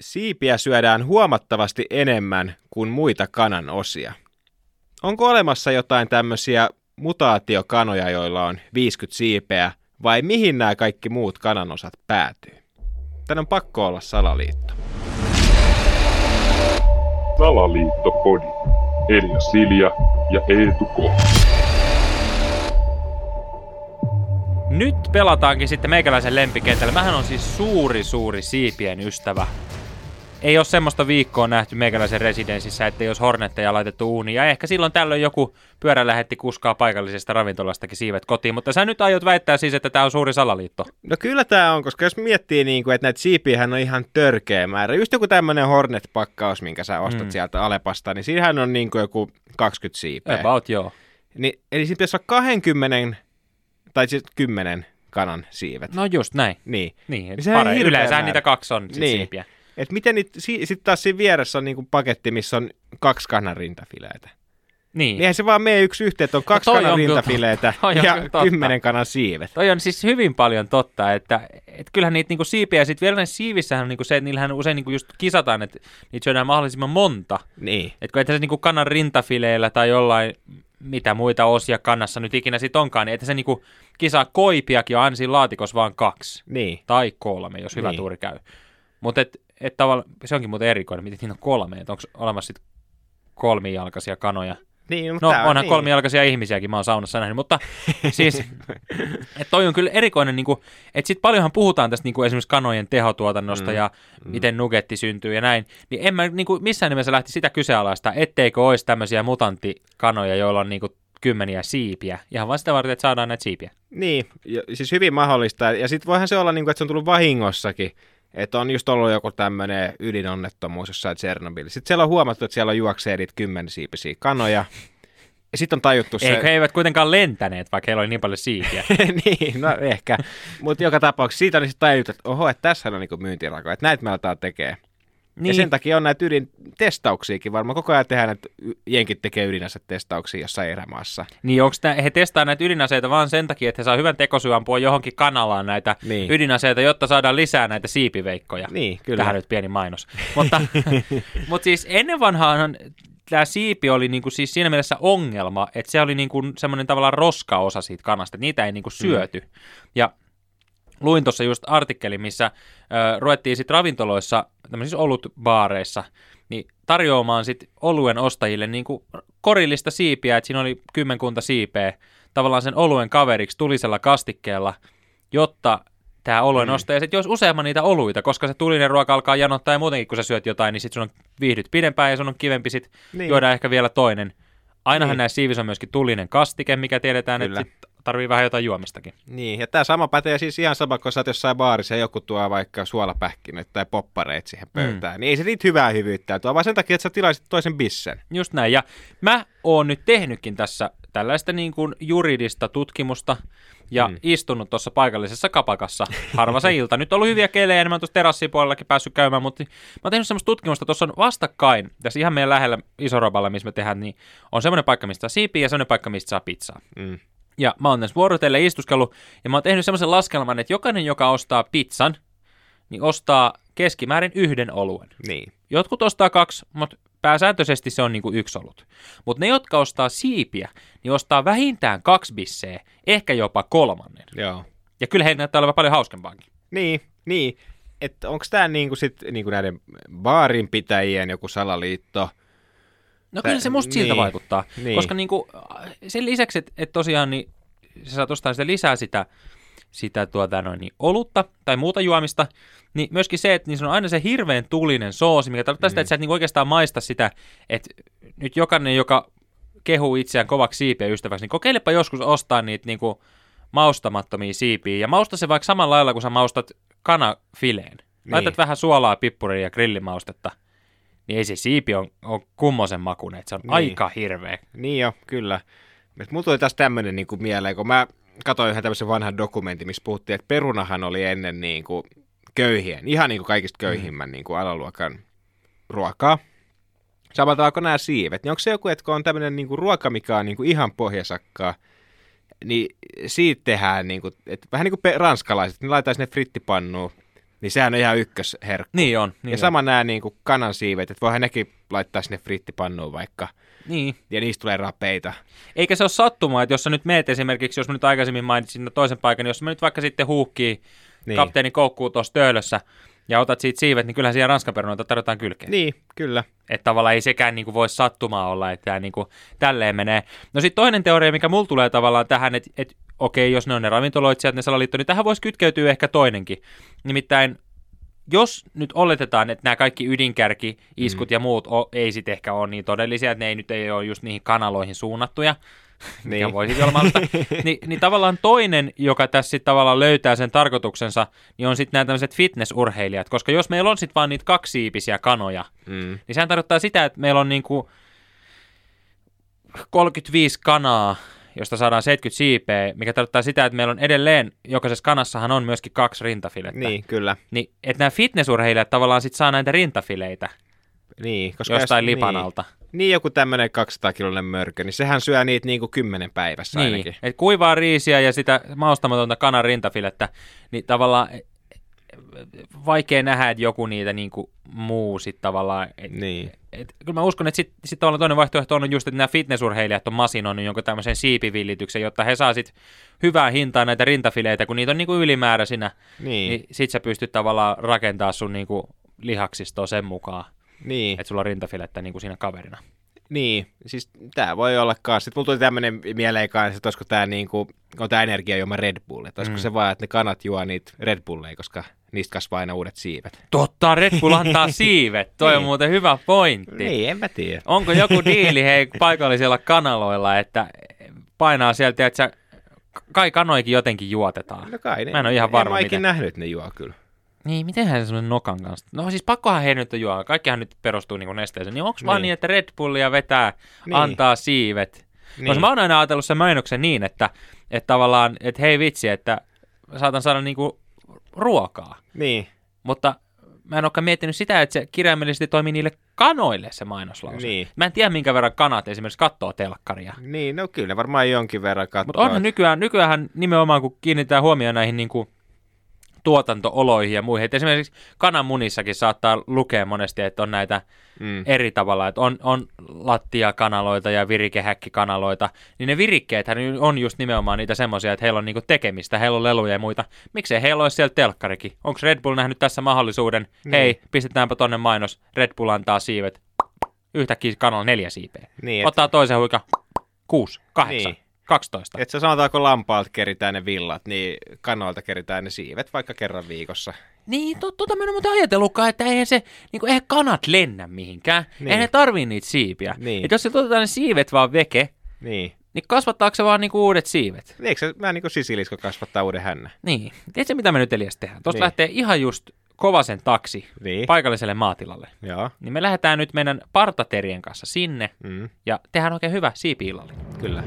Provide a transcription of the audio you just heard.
Siipiä syödään huomattavasti enemmän kuin muita kanan osia. Onko olemassa jotain tämmöisiä mutaatiokanoja, joilla on 50 siipeä, vai mihin nämä kaikki muut kananosat päätyy? Tänne on pakko olla salaliitto. Salaliittopodi. Elia Silja ja Eetu K. Nyt pelataankin sitten meikäläisen lempikentällä. Mähän on siis suuri, suuri siipien ystävä. Ei ole semmoista viikkoa nähty meikäläisen residenssissä, että jos hornetteja laitettu uuniin. Ja ehkä silloin tällöin joku pyörä lähetti kuskaa paikallisesta ravintolastakin siivet kotiin. Mutta sä nyt aiot väittää siis, että tämä on suuri salaliitto. No kyllä tämä on, koska jos miettii, niin kuin, että näitä siipiähän on ihan törkeä määrä. Just joku tämmöinen Hornet-pakkaus, minkä sä ostat mm. sieltä Alepasta, niin siinähän on niin kuin joku 20 siipeä. About joo. Niin, eli siinä pitäisi olla 20, tai siis 10 kanan siivet. No just näin. Niin. Niin, Niin sehän yleensä määrä. niitä kaksi on sit Niin. siipiä. Et miten niitä, si, sitten taas siinä vieressä on niinku paketti, missä on kaksi kanan rintafileitä. Niin. Niin eihän se vaan mene yksi yhteen, että on kaksi toi kanan rintafileitä ja totta. kymmenen kanan siivet. Toi on siis hyvin paljon totta, että et kyllähän niitä niinku siipiä, ja sitten vielä näissä siivissähän on niinku se, että niillähän usein niinku just kisataan, että niitä syödään mahdollisimman monta. Niin. Että kun et sä niinku kanan rintafileillä tai jollain, mitä muita osia kannassa nyt ikinä sit onkaan, niin että se niinku kisaa koipiakin on aina siinä laatikossa vaan kaksi. Niin. Tai kolme, jos hyvä Niin. tuuri käy. Mutta et, tavallaan, se onkin muuten erikoinen, miten niitä on kolme, että onko olemassa sit kolmijalkaisia kanoja. Niin, mutta No tää on onhan niin. kolmijalkaisia ihmisiäkin, mä oon saunassa nähnyt, mutta siis, että toi on kyllä erikoinen, niin että sit paljonhan puhutaan tästä niin kuin esimerkiksi kanojen tehotuotannosta Mm, mm, ja mm. miten nugetti syntyy ja näin, niin en mä niin kuin missään nimessä lähti sitä kyseenalaista, etteikö olisi tämmöisiä mutanttikanoja, joilla on niin kuin kymmeniä siipiä, ihan vain sitä varten, että saadaan näitä siipiä. Niin, ja, siis hyvin mahdollista. Ja sitten voihan se olla, niin kuin, että se on tullut vahingossakin. Että on just ollut joku tämmöinen ydinonnettomuus jossain Tsernobylissa. Sitten siellä on huomattu, että siellä on juoksee niitä kymmensiipisiä kanoja. Ja sitten on tajuttu se... Eikö he eivät kuitenkaan lentäneet, vaikka heillä oli niin paljon siipiä. niin, no ehkä. Mutta joka tapauksessa siitä on sitten tajuttu, että oho, että tässä on niinku myyntirakoja, että näitä me aletaan tekee. Niin. Ja sen takia on näitä ydintestauksiakin varmaan. Koko ajan tehdään, että jenkit tekee ydinase-testauksia jossain erämaassa. Niin onko he testaa näitä ydinaseita vaan sen takia, että he saa hyvän tekosyyn ampua johonkin kanalaan näitä Niin. niin. ydinaseita, jotta saadaan lisää näitä siipiveikkoja. Niin, kyllä. Tähän nyt pieni mainos. mutta, mutta siis ennen vanhaan tämä siipi oli niinku siis siinä mielessä ongelma, että se oli niinku semmoinen tavallaan roskaosa siitä kanasta, että niitä ei niinku syöty. Mm. Ja luin tuossa just artikkeli, missä ö, ruvettiin sitten ravintoloissa, tämmöisissä olutbaareissa, niin tarjoamaan sitten oluen ostajille niinku korillista siipiä, että siinä oli kymmenkunta siipeä tavallaan sen oluen kaveriksi tulisella kastikkeella, jotta tämä oluen mm. ostaja sitten jos useamman niitä oluita, koska se tulinen ruoka alkaa janottaa ja muutenkin kun sä syöt jotain, niin sitten sun on viihdyt pidempään ja sun on kivempi sitten Niin. niin. juoda ehkä vielä toinen. Ainahan Niin. niin. näissä siivissä on myöskin tulinen kastike, mikä tiedetään, Kyllä. että sit tarvii vähän jotain juomistakin. Niin, ja tämä sama pätee siis ihan sama, kun sä oot jossain baarissa ja joku tuo vaikka suolapähkinöitä tai poppareita siihen pöytään. Mm. Niin ei se niitä hyvää hyvyyttä tuo, vaan sen takia, että sä tilaisit toisen bissen. Just näin. Ja mä oon nyt tehnytkin tässä tällaista niin kuin juridista tutkimusta ja Mm. mm. istunut tuossa paikallisessa kapakassa harva se ilta. Nyt on ollut hyviä kelejä, niin mä oon tuossa terassin puolellakin päässyt käymään, mutta mä oon tehnyt semmoista tutkimusta, tuossa on vastakkain, tässä ihan meidän lähellä Isoroballa, missä me tehdään, niin on semmoinen paikka, mistä saa siipiä ja semmoinen paikka, mistä saa pizzaa. Mm. Ja mä oon tässä vuorotelle istuskellut, ja mä oon tehnyt semmoisen laskelman, että jokainen, joka ostaa pizzan, niin ostaa keskimäärin yhden oluen. Niin. Jotkut ostaa kaksi, mutta pääsääntöisesti se on niinku yksi olut. Mutta ne, jotka ostaa siipiä, niin ostaa vähintään kaksi bisseä, ehkä jopa kolmannen. Joo. Ja kyllä heillä näyttää olevan paljon hauskempaakin. Niin, niin. Että onko tämä niinku sit, niinku näiden baarinpitäjien joku salaliitto? No kyllä se musta siltä niin, vaikuttaa. niin. Koska niinku, äh, sen lisäksi, että et tosiaan niin sä saat ostaa sitä lisää sitä, sitä tuota noin, niin olutta tai muuta juomista, niin myöskin se, että niissä on aina se hirveän tulinen soosi, mikä tarkoittaa mm. sitä, että sä et niinku oikeastaan maista sitä, että nyt jokainen, joka kehuu itseään kovaksi siipien ystäväksi, niin kokeilepa joskus ostaa niitä niinku maustamattomia siipiä, ja mausta se vaikka samalla lailla, kun sä maustat kanafileen. Niin. Laitat vähän suolaa, pippuria ja grillimaustetta, niin ei se siipi on, on kummosen makuinen, että se on Niin. niin. aika hirveä. Niin jo, kyllä. Mulla tuli taas tämmöinen niinku mieleen, kun mä katsoin yhden tämmöisen vanhan dokumentin, missä puhuttiin, että perunahan oli ennen niinku köyhien, ihan niinku kaikista köyhimmän niinku alaluokan ruokaa. Samalla tavalla kuin nämä siivet, niin onko se joku, että kun on tämmöinen niinku ruoka, mikä on niinku ihan pohjasakkaa, niin siitä tehdään, niinku, että vähän niin kuin ranskalaiset, ne laitetaan sinne frittipannuun Niin sehän on ihan ykkösherkku. Niin on. Niin ja on. sama nämä niin kuin kanan siivet, että voihan nekin laittaa sinne frittipannuun vaikka. Niin. Ja niistä tulee rapeita. Eikä se ole sattumaa, että jos sä nyt meet esimerkiksi, jos mä nyt aikaisemmin mainitsin toisen paikan, niin jos mä nyt vaikka sitten huukkii niin. Niin. kapteeni koukkuu tuossa töölössä ja otat siitä siivet, niin kyllähän siellä ranskanperunoita tarjotaan kylkeen. Niin, kyllä. Että tavallaan ei sekään niin kuin voi sattumaa olla, että tämä niin kuin tälleen menee. No sitten toinen teoria, mikä mulla tulee tavallaan tähän, että, että okei, jos ne on ne ravintoloitsijat, ne salaliitto, niin tähän voisi kytkeytyä ehkä toinenkin. Nimittäin jos nyt oletetaan, että nämä kaikki ydinkärki, iskut mm. ja muut o, ei sitten ehkä ole niin todellisia, että ne ei nyt ei ole just niihin kanaloihin suunnattuja, mikä Niin. voisi olla niin, niin tavallaan toinen, joka tässä sitten tavallaan löytää sen tarkoituksensa, niin on sitten nämä tämmöiset fitnessurheilijat, koska jos meillä on sitten vaan niitä kaksiiipisiä kanoja, Mm. niin sehän tarkoittaa sitä, että meillä on niinku 35 kanaa, josta saadaan 70 siipeä, mikä tarkoittaa sitä, että meillä on edelleen, jokaisessa kanassahan on myöskin kaksi rintafilettä. Niin, kyllä. Niin, että nämä fitnessurheilijat tavallaan sit saa näitä rintafileitä Niin, koska jostain jos, lipan niin. Niin, joku tämmöinen 200-kiloinen mörkö, niin sehän syö niitä niinku kymmenen päivässä Niin, ainakin. että kuivaa riisiä ja sitä maustamatonta kanan rintafilettä, niin tavallaan vaikea nähdä, että joku niitä niinku muu sit tavallaan. Et, Niin. et, kyllä mä uskon, että sitten sit tavallaan toinen vaihtoehto on just, että nämä fitnessurheilijat on masinoinut jonkun tämmöisen siipivillityksen, jotta he saa sit hyvää hintaa näitä rintafileitä, kun niitä on niinku ylimääräisinä, Niin, niin sit sä pystyt tavallaan rakentaa sun niinku lihaksistoa sen mukaan, niin, että sulla on rintafilettä niinku siinä kaverina. Niin. Siis tää voi olla kanssa. Sitten mulla tuli tämmöinen mieleen kanssa, että olisiko tää niinku, on tää energiajuoma Red Bull. Että olisiko Mm. se vaan, että ne kanat juo niitä Red Bulleja, koska niistä kasvaa aina uudet siivet. Totta, Red Bull antaa siivet. Toi on Niin. muuten hyvä pointti. Niin, en mä tiedä. Onko joku diili hei paikallisilla kanaloilla, että painaa sieltä, että sä, kai kanoikin jotenkin juotetaan. No kai ne. Mä en ole ihan varma, En mä miten. nähnyt, ne juo kyllä. Niin, mitenhän se semmoinen nokan kanssa? No siis pakkohan he nyt juo. Kaikkihan nyt perustuu niin nesteeseen. Niin onko vaan Niin. niin, että Red Bullia vetää, Niin. antaa siivet? Niin. Koska mä oon aina ajatellut sen mainoksen niin, että, että tavallaan, että hei vitsi, että saatan saada niinku ruokaa. Niin, Mutta mä en olekaan miettinyt sitä, että se kirjaimellisesti toimii niille kanoille se mainoslause. Niin. Mä en tiedä, minkä verran kanat esimerkiksi katsoo telkkaria. niin, no kyllä varmaan jonkin verran katsoo. Mutta onhan nykyään, nykyään nimenomaan, kun kiinnitetään huomioon näihin niin kuin tuotantooloihin ja muihin. Et esimerkiksi kananmunissakin saattaa lukea monesti, että on näitä Mm. eri tavalla, että on, on lattiakanaloita ja virikehäkkikanaloita, niin ne virikkeethän on just nimenomaan niitä semmoisia, että heillä on niinku tekemistä, heillä on leluja ja muita. Miksei heillä olisi siellä telkkarikin? Onko Red Bull nähnyt tässä mahdollisuuden? Niin. Hei, pistetäänpä tonne mainos, Red Bull antaa siivet. Yhtäkkiä kanalla neljä siipeä. Niin, et, Ottaa toisen huika, kuusi, kahdeksan, Niin. Kaksitoista. et sä sanotaanko lampaalta keritään ne villat, niin kanoilta keritään ne siivet vaikka kerran viikossa. Niin, to, tota mä en ole muuten ajatellutkaan, että eihän se, niin eihän kanat lennä mihinkään. Niin. Niin. Eihän ne tarvii niitä siipiä. Niin. Et jos se otetaan ne siivet vaan veke, Niin. niin kasvattaako se vaan niinku uudet siivet? Eikö se vähän niin kuin sisilisko kasvattaa uuden hännän? Niin. Tiedätkö, mitä me nyt Elias tehdään? Tuosta Niin. lähtee ihan just kovasen taksi Niin. paikalliselle maatilalle. Joo. Niin me lähdetään nyt meidän partaterien kanssa sinne Mm. ja tehdään oikein hyvä siipi Kyllä.